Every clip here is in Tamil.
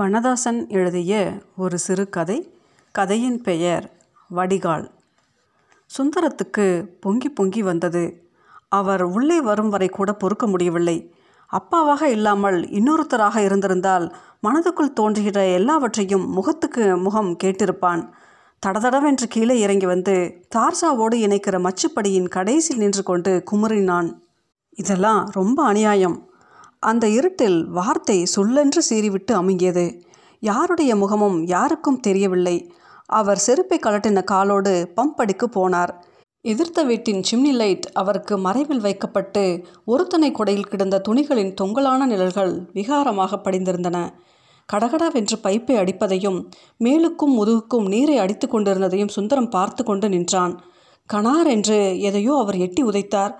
வனதாசன் எழுதிய ஒரு சிறுகதை கதையின் பெயர் வடிகால். சுந்தரத்துக்கு பொங்கி பொங்கி வந்தது. அவர் உள்ளே வரும் வரை கூட பொறுக்க முடியவில்லை. அப்பாவாக இல்லாமல் இன்னொருத்தராக இருந்திருந்தால் மனதுக்குள் தோன்றுகிற எல்லாவற்றையும் முகத்துக்கு முகம் கேட்டிருப்பான். தடதடவென்று கீழே இறங்கி வந்து தார்சாவோடு இணைக்கிற மச்சுப்படியின் கடைசியில் நின்று கொண்டு குமுறினான். இதெல்லாம் ரொம்ப அநியாயம். அந்த இருட்டில் வார்த்தை சொல்லென்று சீறிவிட்டு அமுங்கியது. யாருடைய முகமும் யாருக்கும் தெரியவில்லை. அவர் செருப்பை கலட்டின காலோடு பம்படிக்கு போனார். எதிர்த்த வீட்டின் சிம்னி லைட் அவருக்கு மறைவில் வைக்கப்பட்டு ஒருத்தனை கொடையில் கிடந்த துணிகளின் தொங்கலான நிழல்கள் விகாரமாக படிந்திருந்தன. கடகடாவென்று பைப்பை அடிப்பதையும் மேலுக்கும் முதுகுக்கும் நீரை அடித்து கொண்டிருந்ததையும் சுந்தரம் பார்த்து கொண்டு நின்றான். கணார் என்று எதையோ அவர் எட்டி உதைத்தார்.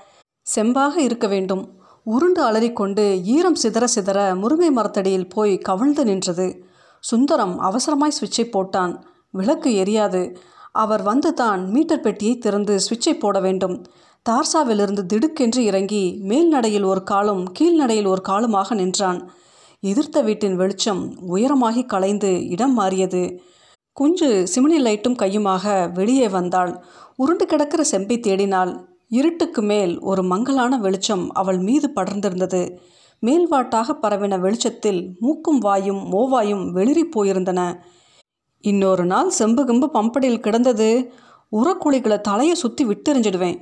செம்பாக இருக்க வேண்டும். உருண்டு அலறிக்கொண்டு ஈரம் சிதற சிதற முருங்கை மரத்தடியில் போய் கவிழ்ந்து நின்றது. சுந்தரம் அவசரமாய் சுவிட்சை போட்டான். விளக்கு எரியாது. அவர் வந்து தான் மீட்டர் பெட்டியை திறந்து சுவிட்சை போட வேண்டும். தார்சாவிலிருந்து திடுக்கென்று இறங்கி மேல் நடையில் ஒரு காலும் கீழ் நடையில் ஒரு காலுமாக நின்றான். எதிர்த்த வீட்டின் வெளிச்சம் உயரமாகி கலைந்து இடம் மாறியது. குஞ்சு சிமினி லைட்டும் கையுமாக வெளியே வந்தாள். உருண்டு கிடக்கிற செம்பை தேடினாள். இருட்டுக்கு மேல் ஒரு மங்கலான வெளிச்சம் அவள் மீது படர்ந்திருந்தது. மேல்வாட்டாக பரவின வெளிச்சத்தில் மூக்கும் வாயும் மோவாயும் வெளிரி போயிருந்தன. இன்னொரு நாள் செம்பு கம்பு பம்படியில் கிடந்தது. உரக்குழிகளை தலையை சுற்றி விட்டெறிஞ்சிடுவேன்.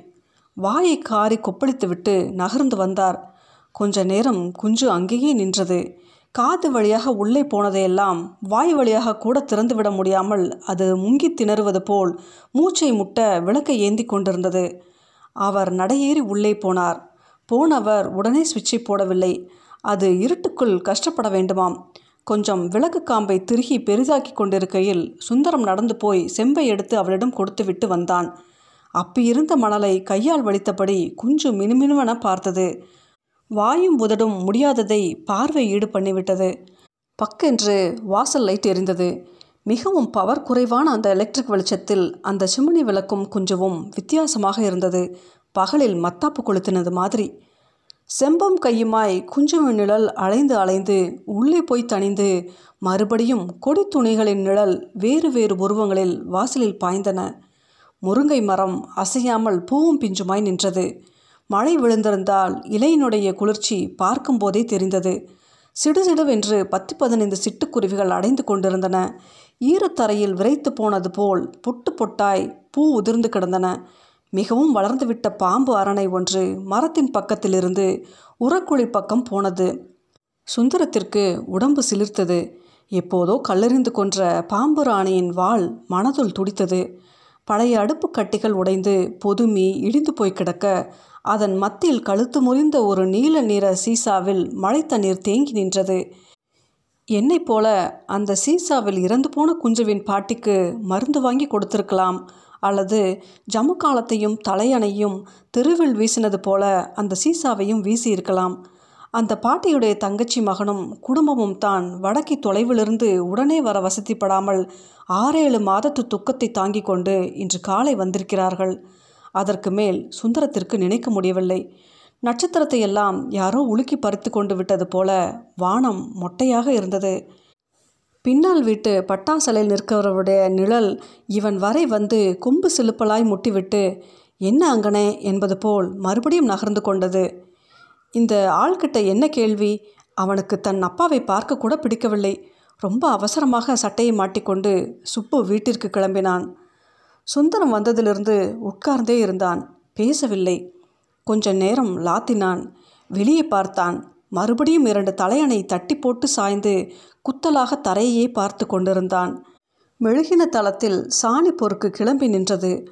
வாயை காரி கொப்பளித்து விட்டு நகர்ந்து வந்தார். கொஞ்ச நேரம் குஞ்சு அங்கேயே நின்றது. காது வழியாக உள்ளே போனதையெல்லாம் வாய் வழியாக கூட திறந்துவிட முடியாமல் அது முங்கி திணறுவது போல் மூச்சை முட்ட விளக்கை ஏந்தி கொண்டிருந்தது. அவர் நடையேறி உள்ளே போனார். போனவர் உடனே சுவிட்சை போடவில்லை. அது இருட்டுக்குள் கஷ்டப்பட வேண்டுமாம். கொஞ்சம் விளக்கு காம்பை திருகி பெரிதாக்கி கொண்டிருக்கையில் சுந்தரம் நடந்து போய் செம்பை எடுத்து அவளிடம் கொடுத்து விட்டு வந்தான். அப்பியிருந்த மணலை கையால் வலித்தபடி குஞ்சு மினுமினுவென பார்த்தது. வாயும் உதடும் முடியாததை பார்வை ஈடு பண்ணிவிட்டது. பக்கென்று வாசல் லைட் எரிந்தது. மிகவும் பவர் குறைவான அந்த எலக்ட்ரிக் வெளிச்சத்தில் அந்த சிம்னி விளக்கும் குஞ்சுவும் வித்தியாசமாக இருந்தது. பகலில் மத்தாப்பு கொளுத்தினது மாதிரி. செம்பம் கையுமாய் குஞ்சுவின் நிழல் அலைந்து அலைந்து உள்ளே போய் தணிந்து மறுபடியும் கொடி துணிகளின் நிழல் வேறு வேறு உருவங்களில் வாசலில் பாய்ந்தன. முருங்கை மரம் அசையாமல் பூவும் பிஞ்சுமாய் நின்றது. மழை விழுந்திருந்தால் இலையினுடைய குளிர்ச்சி பார்க்கும்போதே தெரிந்தது. சிடுசிடுவென்று பத்து பதினைந்து சிட்டுக்குருவிகள் அடைந்து கொண்டிருந்தன. ஈரத்தரையில் விரைத்து போனது போல் பொட்டு பொட்டாய் பூ உதிர்ந்து கிடந்தன. மிகவும் வளர்ந்துவிட்ட பாம்பு அரணை ஒன்று மரத்தின் பக்கத்திலிருந்து உரக்குழி பக்கம் போனது. சுந்தரத்திற்கு உடம்பு சிலிர்த்தது. எப்போதோ கல்லறிந்து கொன்ற பாம்பு ராணியின் வாள் மனதுள் துடித்தது. பழைய அடுப்பு கட்டிகள் உடைந்து பொதுமி இடிந்து போய் கிடக்க அதன் மத்தியில் கழுத்து முறிந்த ஒரு நீல நிற சீசாவில் மழை தண்ணீர் தேங்கி நின்றது. என்னைப் போல அந்த சீசாவில் இறந்து போன குஞ்சுவின் பாட்டிக்கு மருந்து வாங்கி கொடுத்திருக்கலாம். அல்லது ஜம்மு காலத்தையும் தலையணையும் தெருவில் வீசினது போல அந்த சீசாவையும் வீசியிருக்கலாம். அந்த பாட்டியுடைய தங்கச்சி மகனும் குடும்பமும் தான் வடக்கி தொலைவிலிருந்து உடனே வர வசதிப்படாமல் ஆறேழு மாதத்து துக்கத்தை தாங்கி கொண்டு இன்று காலை வந்திருக்கிறார்கள். அதற்கு மேல் சுந்தரத்திற்கு நினைக்க முடியவில்லை. நட்சத்திரத்தை எல்லாம் யாரோ உலுக்கி பறித்து கொண்டு விட்டது போல வானம் மொட்டையாக இருந்தது. பின்னால் வீட்டு பட்டாசலையில் நிற்கிறவருடைய நிழல் இவன் வரை வந்து கொம்பு சிலுப்பலாய் முட்டிவிட்டு என்ன அங்கனே? என்பது போல் மறுபடியும் நகர்ந்து கொண்டது. இந்த ஆள்கிட்ட என்ன கேள்வி? அவனுக்கு தன் அப்பாவை பார்க்க கூட பிடிக்கவில்லை. ரொம்ப அவசரமாக சட்டையை மாட்டிக்கொண்டு சுப்பு வீட்டிற்கு கிளம்பினான். சுந்தரம் வந்ததிலிருந்து உட்கார்ந்தே இருந்தான். பேசவில்லை. கொஞ்ச நேரம் லாத்தினான். வெளியே பார்த்தான். மறுபடியும் இரண்டு தலையணை தட்டி போட்டு சாய்ந்து குத்தலாக தரையே பார்த்து கொண்டிருந்தான். மெழுகின தளத்தில் சாணி பொறுக்கு கிளம்பி நின்றது.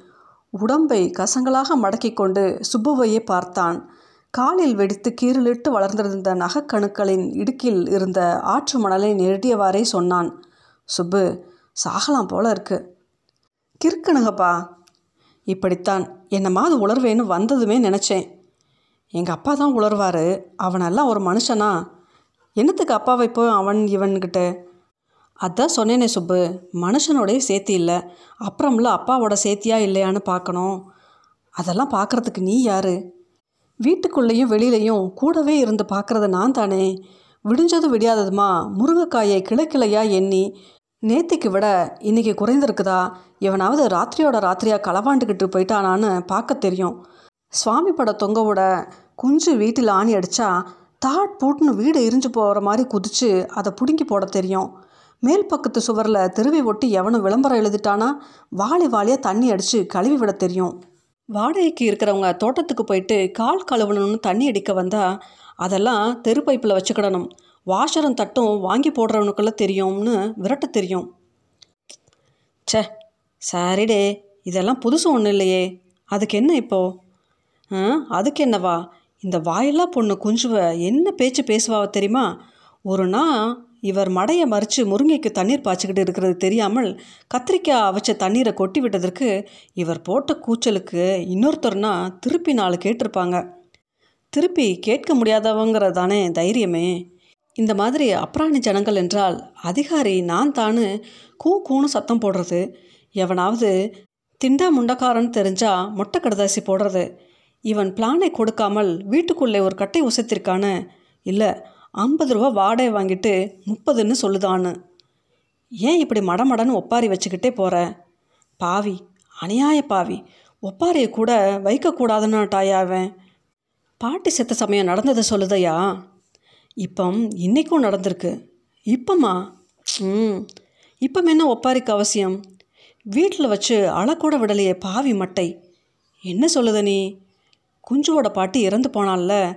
உடம்பை கசங்களாக மடக்கி கொண்டு சுப்புவையே பார்த்தான். காலில் வெடித்து கீரலிட்டு வளர்ந்திருந்த நகக்கணுக்களின் இடுக்கில் இருந்த ஆற்று மணலை நெருடியவாறே சொன்னான். சுப்பு சாகலாம் போல இருக்கு. கிறுக்கணுங்கப்பா இப்படித்தான் என்னமாவது உளர்வேன்னு வந்ததுமே நினச்சேன். எங்கள் அப்பா தான் உளர்வார். அவனெல்லாம் ஒரு மனுஷனா. என்னத்துக்கு அப்பாவை போய் அவன் இவன்கிட்ட? அதான் சொன்னேனே சுப்பு. மனுஷனோடைய சேர்த்தி இல்லை. அப்புறம்ல அப்பாவோட சேர்த்தியா இல்லையான்னு பார்க்கணும். அதெல்லாம் பார்க்குறதுக்கு நீ யார்? வீட்டுக்குள்ளேயும் வெளியிலையும் கூடவே இருந்து பார்க்குறது நான் தானே. விடிஞ்சதும் விடியாததுமா. முருங்கைக்காயை கிளக்கிளையாக எண்ணி நேத்திக்கு விட இன்னைக்கு குறைந்திருக்குதா? எவனாவது ராத்திரியோட ராத்திரியாக களவாண்டுக்கிட்டு போயிட்டானான்னு பார்க்க தெரியும். சுவாமி பட தொங்கவோட குஞ்சு வீட்டில் ஆணி அடித்தா தாட் போட்டுன்னு வீடு எரிஞ்சு போகிற மாதிரி குதிச்சு அதை பிடுங்கி போட தெரியும். மேல் பக்கத்து சுவரில் தெருவை ஒட்டி எவனும் விளம்பரம் எழுதிட்டானா? வாளி வாளியாக தண்ணி அடித்து கழுவி விட தெரியும். வாடகைக்கு இருக்கிறவங்க தோட்டத்துக்கு போயிட்டு கால் கழுவணும்னு தண்ணி அடிக்க வந்தால் அதெல்லாம் தெரு பைப்பில் வச்சுக்கிடணும். வாஷரும் தட்டும் வாங்கி போடுறவனுக்குள்ளே தெரியும்னு விரட்ட தெரியும். சே சரிடே இதெல்லாம் புதுசு ஒன்றும் இல்லையே. அதுக்கு என்ன இப்போ? ஆ அதுக்கு என்னவா? இந்த வாயெல்லாம் பொண்ணு குஞ்சுவ என்ன பேச்சு பேசுவாவ தெரியுமா? ஒரு நாள் இவர் மடையை மறித்து முருங்கைக்கு தண்ணீர் பாய்ச்சிக்கிட்டு இருக்கிறது தெரியாமல் கத்திரிக்காய் அவச்ச தண்ணீரை கொட்டி விட்டதற்கு இவர் போட்ட கூச்சலுக்கு இன்னொருத்தர்னா திருப்பி நாலு கேட்டிருப்பாங்க. திருப்பி கேட்க முடியாதவங்கிறதானே தைரியமே. இந்த மாதிரி அப்ராணி ஜனங்கள் என்றால் அதிகாரி நான் தானு கூ கூணு சத்தம் போடுறது. எவனாவது திண்டா முண்டக்காரன்னு தெரிஞ்சா மொட்டை கடுதாசி போடுறது. இவன் பிளானை கொடுக்காமல் வீட்டுக்குள்ளே ஒரு கட்டை உசைத்திருக்கானு. இல்லை ஐம்பது ரூபா வாடகை வாங்கிட்டு முப்பதுன்னு சொல்லுதான்னு. ஏன் இப்படி மடமடன்னு ஒப்பாரி வச்சுக்கிட்டே போகிற பாவி அநியாய பாவி. ஒப்பாரியை கூட வைக்கக்கூடாதுன்னு அவன்? பாட்டி செத்த சமயம் நடந்ததை சொல்லுதையா? இப்போ இன்றைக்கும் நடந்திருக்கு. இப்போம்மா ம். இப்போ என்ன ஒப்பாரிக்கு அவசியம்? வீட்டில் வச்சு அழக்கூட விடலையே பாவி மட்டை. என்ன சொல்லுத நீ? குஞ்சுவோட பாட்டி இறந்து போனால்ல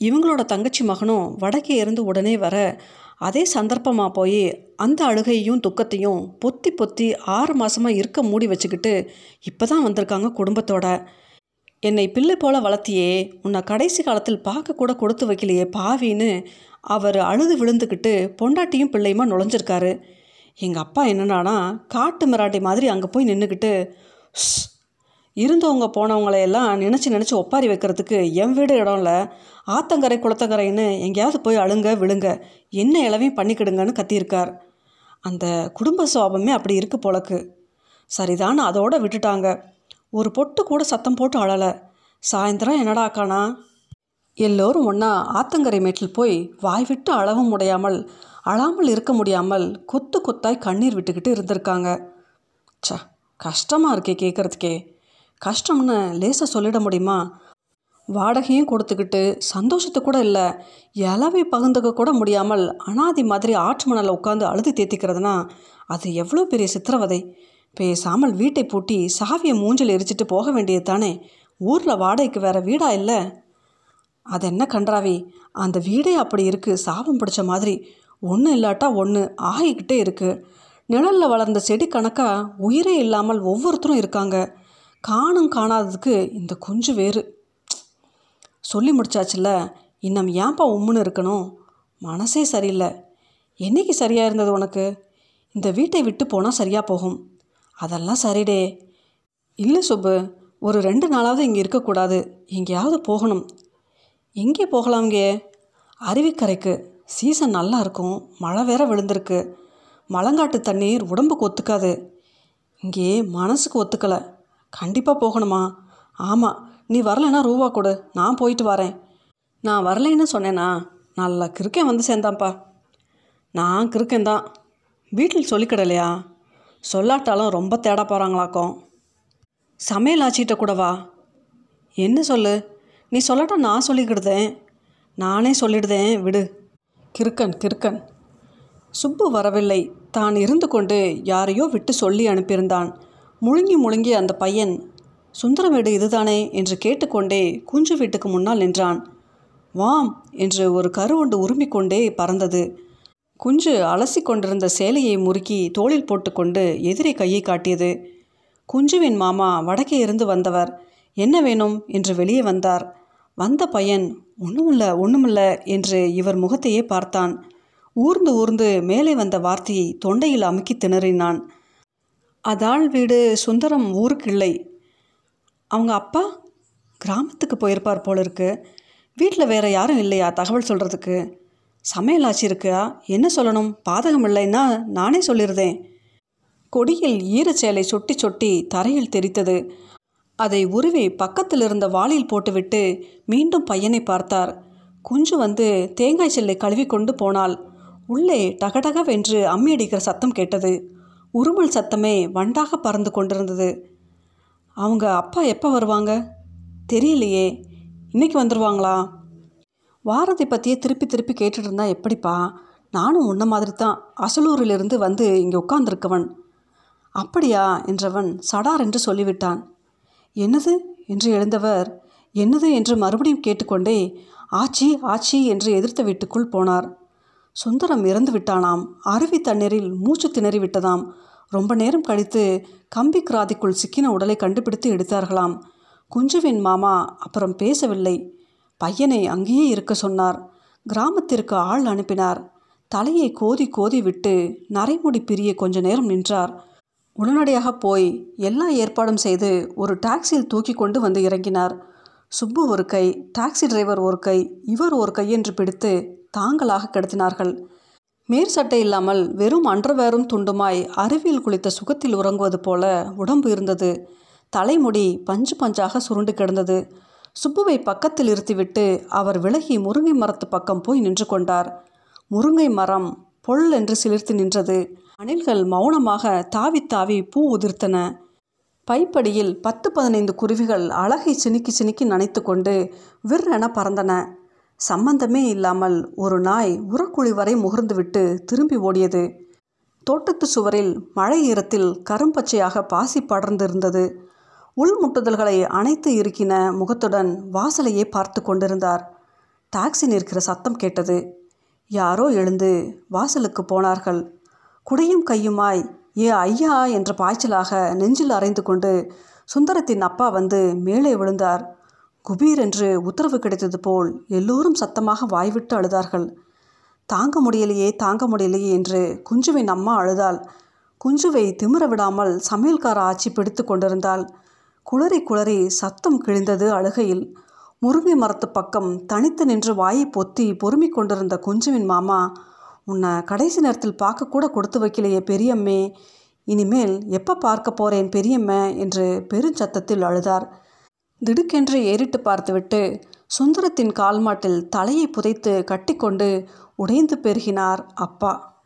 இவங்களோட தங்கச்சி மகனும் வடக்கே இருந்து உடனே வர அதே சந்தர்ப்பமாக போய் அந்த அழுகையும் துக்கத்தையும் பொத்தி பொத்தி ஆறு மாதமாக இருக்க மூடி வச்சுக்கிட்டு இப்போ தான் வந்திருக்காங்க குடும்பத்தோட. என்னை பிள்ளை போல வளர்த்தியே உன்னை கடைசி காலத்தில் பார்க்கக்கூட கொடுத்து வைக்கலையே பாவின்னு அவர் அழுது விழுந்துக்கிட்டு பொண்டாட்டியும் பிள்ளையுமா நுழைஞ்சிருக்காரு. எங்கள் அப்பா என்னென்னா காட்டு மிராட்டி மாதிரி அங்கே போய் நின்றுக்கிட்டு "ஸ், இருந்தவங்க போனவங்களையெல்லாம் நினச்சி நினச்சி ஒப்பாரி வைக்கிறதுக்கு என் வீடு இடம் இல்லை ஆத்தங்கரை குளத்தங்கரைன்னு எங்கேயாவது போய் அழுங்க விழுங்க என்ன இளவையும் பண்ணிக்கிடுங்கன்னு கத்தியிருக்கார். அந்த குடும்ப சுவாபமே அப்படி இருக்கு போலக்கு. சரிதான் அதோட விட்டுட்டாங்க. ஒரு பொட்டு கூட சத்தம் போட்டு அழலை. சாயந்தரம் என்னடா ஆக்கானா எல்லோரும் ஒன்றா ஆத்தங்கரை மேட்டில் போய் வாய் விட்டு அளவும் முடியாமல் அழாமல் இருக்க முடியாமல் கொத்து கொத்தாய் கண்ணீர் விட்டுக்கிட்டு இருந்திருக்காங்க. ச்ச கஷ்டமாக இருக்கே கேட்குறதுக்கே கஷ்டம்னு லேசாக சொல்லிட முடியுமா? வாடகையும் கொடுத்துக்கிட்டு சந்தோஷத்து கூட இல்லை. இலவை பகிர்ந்துக்க கூட முடியாமல் அனாதி மாதிரி ஆற்று மணலில் உட்காந்து அழுது தேத்திக்கிறதுனா அது எவ்வளோ பெரிய சித்திரவதை? பேசாமல் வீட்டை பூட்டி சாவியை மூஞ்சில் எரிச்சிட்டு போக வேண்டியது தானே? ஊரில் வாடகைக்கு வேற வீடா இல்லை? அது என்ன கன்றாவி அந்த வீடே அப்படி இருக்குது சாபம் பிடிச்ச மாதிரி. ஒன்று இல்லாட்டா ஒன்று ஆகிக்கிட்டே இருக்குது நிழலில் வளர்ந்த செடி கணக்காக உயிரே இல்லாமல் ஒவ்வொருத்தரும் இருக்காங்க. காணும் காணாததுக்கு இந்த குஞ்சு வேறு. சொல்லி முடிச்சாச்சுல்ல இன்னும் ஏன்பா உம்முன்னு இருக்கணும்? மனசே சரியில்லை. என்னைக்கு சரியாக இருந்தது உனக்கு? இந்த வீட்டை விட்டு போனால் சரியாக போகும். அதெல்லாம் சரிடே. இல்லை சுப்பு ஒரு ரெண்டு நாளாவது இங்கே இருக்கக்கூடாது. எங்கேயாவது போகணும். எங்கே போகலாம்ங்கே? அருவிக்கரைக்கு. சீசன் நல்லா இருக்கும். மழை வேற விழுந்திருக்கு. மலங்காட்டு தண்ணீர் உடம்புக்கு ஒத்துக்காது. இங்கே மனசுக்கு ஒத்துக்கலை. கண்டிப்பாக போகணுமா? ஆமாம் நீ வரலைன்னா ரூபா கொடு. நான் போயிட்டு வரேன். நான் வரலைன்னு சொன்னேனா? நல்லா கிறுக்கன் வந்து சேர்ந்தான்ப்பா. நான் கிறுக்கன் தான் வீட்டில் சொல்லிக்கிடலையா சொல்லாட்டாலும் ரொம்ப தேட போகிறாங்களாக்கும் சமையல் ஆச்சிட்ட கூடவா என்ன சொல்லு? நீ சொல்லட்டா நான் சொல்லிக்கிடுதேன். நானே சொல்லிடுதேன் விடு. கிறுக்கன் கிறுக்கன். சுப்பு வரவில்லை. தான் இருந்து கொண்டு யாரையோ விட்டு சொல்லி அனுப்பியிருந்தான். முழுங்கி முழுங்கி அந்த பையன் சுந்தரம் வீடு இதுதானே? என்று கேட்டுக்கொண்டே குஞ்சு வீட்டுக்கு முன்னால் நின்றான். வாம் என்று ஒரு கருவண்டு உருமிக்கொண்டே பறந்தது. குஞ்சு அலசி கொண்டிருந்த சேலையை முறுக்கி தோளில் போட்டுக்கொண்டு எதிரே கையை காட்டியது. குஞ்சுவின் மாமா வடக்கே இருந்து வந்தவர். என்ன வேணும்? என்று வெளியே வந்தார். வந்த பையன் ஒன்றுமில்ல ஒன்றுமில்ல என்று இவர் முகத்தையே பார்த்தான். ஊர்ந்து ஊர்ந்து மேலே வந்த வார்த்தையை தொண்டையில் அமுக்கி திணறினான். அதாள் வீடு சுந்தரம் ஊருக்கு இல்லை. அவங்க அப்பா கிராமத்துக்கு போயிருப்பார் போல இருக்கு வீட்டில் வேற யாரும் இல்லையா தகவல் சொல்கிறதுக்கு சமையல் ஆச்சிருக்கா என்ன சொல்லணும்? பாதகம் இல்லைன்னா நானே சொல்லியிருந்தேன் கொடியில் ஈரச்சேலை சொட்டி சொட்டி தரையில் தெரித்தது. அதை உருவி பக்கத்தில் இருந்த வாளில் போட்டுவிட்டு மீண்டும் பையனை பார்த்தார். குஞ்சு வந்து தேங்காய் செல்லை கழுவி கொண்டு போனாள். உள்ளே டகடகவென்று அம்மி அடிக்கிற சத்தம் கேட்டது. உருமல் சத்தமே வண்டாக பறந்து கொண்டிருந்தது. அவங்க அப்பா எப்போ வருவாங்க? தெரியலையே. இன்னைக்கு வந்துடுவாங்களா வாரத்தை பற்றியே திருப்பி திருப்பி கேட்டுட்டு இருந்தா எப்படிப்பா? நானும் உன்ன மாதிரி தான் அசலூரிலிருந்து வந்து இங்கே உட்கார்ந்துருக்கவன் அப்படியா? என்றவன் சடார் என்று சொல்லிவிட்டான். என்னது? என்று எழுந்தவர் என்னது என்று மறுபடியும் கேட்டுக்கொண்டே ஆச்சி ஆச்சி என்று எதிர்த்த வீட்டுக்குள் போனார். சுந்தரம் இறந்து விட்டானாம். அருவி தண்ணீரில் மூச்சு திணறி விட்டதாம். ரொம்ப நேரம் கழித்து கம்பி கிராதிக்குள் சிக்கின உடலை கண்டுபிடித்து எடுத்தார்களாம். குஞ்சுவின் மாமா அப்புறம் பேசவில்லை. பையனை அங்கேயே இருக்க சொன்னார். கிராமத்திற்கு ஆள் அனுப்பினார். தலையை கோதி கோதி விட்டு நரைமுடி பிரிய கொஞ்ச நேரம் நின்றார். உடனடியாக போய் எல்லா ஏற்பாடும் செய்து ஒரு டாக்ஸியில் தூக்கி கொண்டு வந்து இறங்கினார். சுப்பு ஒரு கை டாக்ஸி டிரைவர் ஒரு கை இவர் ஒரு கை என்று பிடித்து தாங்களாக கிடத்தினார்கள். மேற் சட்டை இல்லாமல் வெறும் அன்றவேறும் துண்டுமாய் அருவியில் குளித்த சுகத்தில் உறங்குவது போல உடம்பு இருந்தது. தலைமுடி பஞ்சு பஞ்சாக சுருண்டு கிடந்தது. சுப்புவை பக்கத்தில் இருத்திவிட்டு அவர் விலகி முருங்கை மரத்து பக்கம் போய் நின்று கொண்டார். முருங்கை மரம் பொல் என்று சிலிர்த்து நின்றது. அணில்கள் மௌனமாக தாவி தாவி பூ உதிர்த்தன. பைப்படியில் பத்து பதினைந்து குருவிகள் அழகை சினுக்கி சினுக்கி நனைத்து கொண்டு விற்றென பறந்தன. சம்பந்தமே இல்லாமல் ஒரு நாய் உரக்குழி வரை முகர்ந்துவிட்டு திரும்பி ஓடியது. தோட்டத்து சுவரில் மழை ஈரத்தில் கரும்பச்சையாக பாசி படர்ந்திருந்தது. உள்முட்டுதல்களை அணைத்து இருக்கின முகத்துடன் வாசலையே பார்த்து கொண்டிருந்தார். டாக்ஸி நிற்கிற சத்தம் கேட்டது. யாரோ எழுந்து வாசலுக்கு போனார்கள். குடையும் கையுமாய் ஏ ஐயா என்ற பாய்ச்சலாக நெஞ்சில் அரைந்து கொண்டு சுந்தரத்தின் அப்பா வந்து மேலே விழுந்தார். குபீர் என்று உத்தரவு கிடைத்தது போல் எல்லோரும் சத்தமாக வாய்விட்டு அழுதார்கள். தாங்க முடியலையே தாங்க முடியலையே என்று குஞ்சுவின் அம்மா அழுதாள். குஞ்சுவை திமிர விடாமல் சமையல்கார ஆட்சி பிடித்து கொண்டிருந்தாள். குளறி குளறி சத்தம் கிழிந்தது அழுகையில். முருங்கை மரத்து பக்கம் தனித்து நின்று வாயை பொத்தி பொறுமிக் கொண்டிருந்த குஞ்சுவின் மாமா உன்னை கடைசி நேரத்தில் பார்க்கக்கூட கொடுத்து வைக்கலையே பெரியம்மே. இனிமேல் எப்போ பார்க்க போறேன் பெரியம்மை? என்று பெருஞ்சத்தத்தில் அழுதார். திடுக்கென்று ஏறிட்டு பார்த்துவிட்டு சுந்தரத்தின் கால்மாட்டில் தலையை புதைத்து கட்டிக்கொண்டு உடைந்து பெருகினார் அப்பா.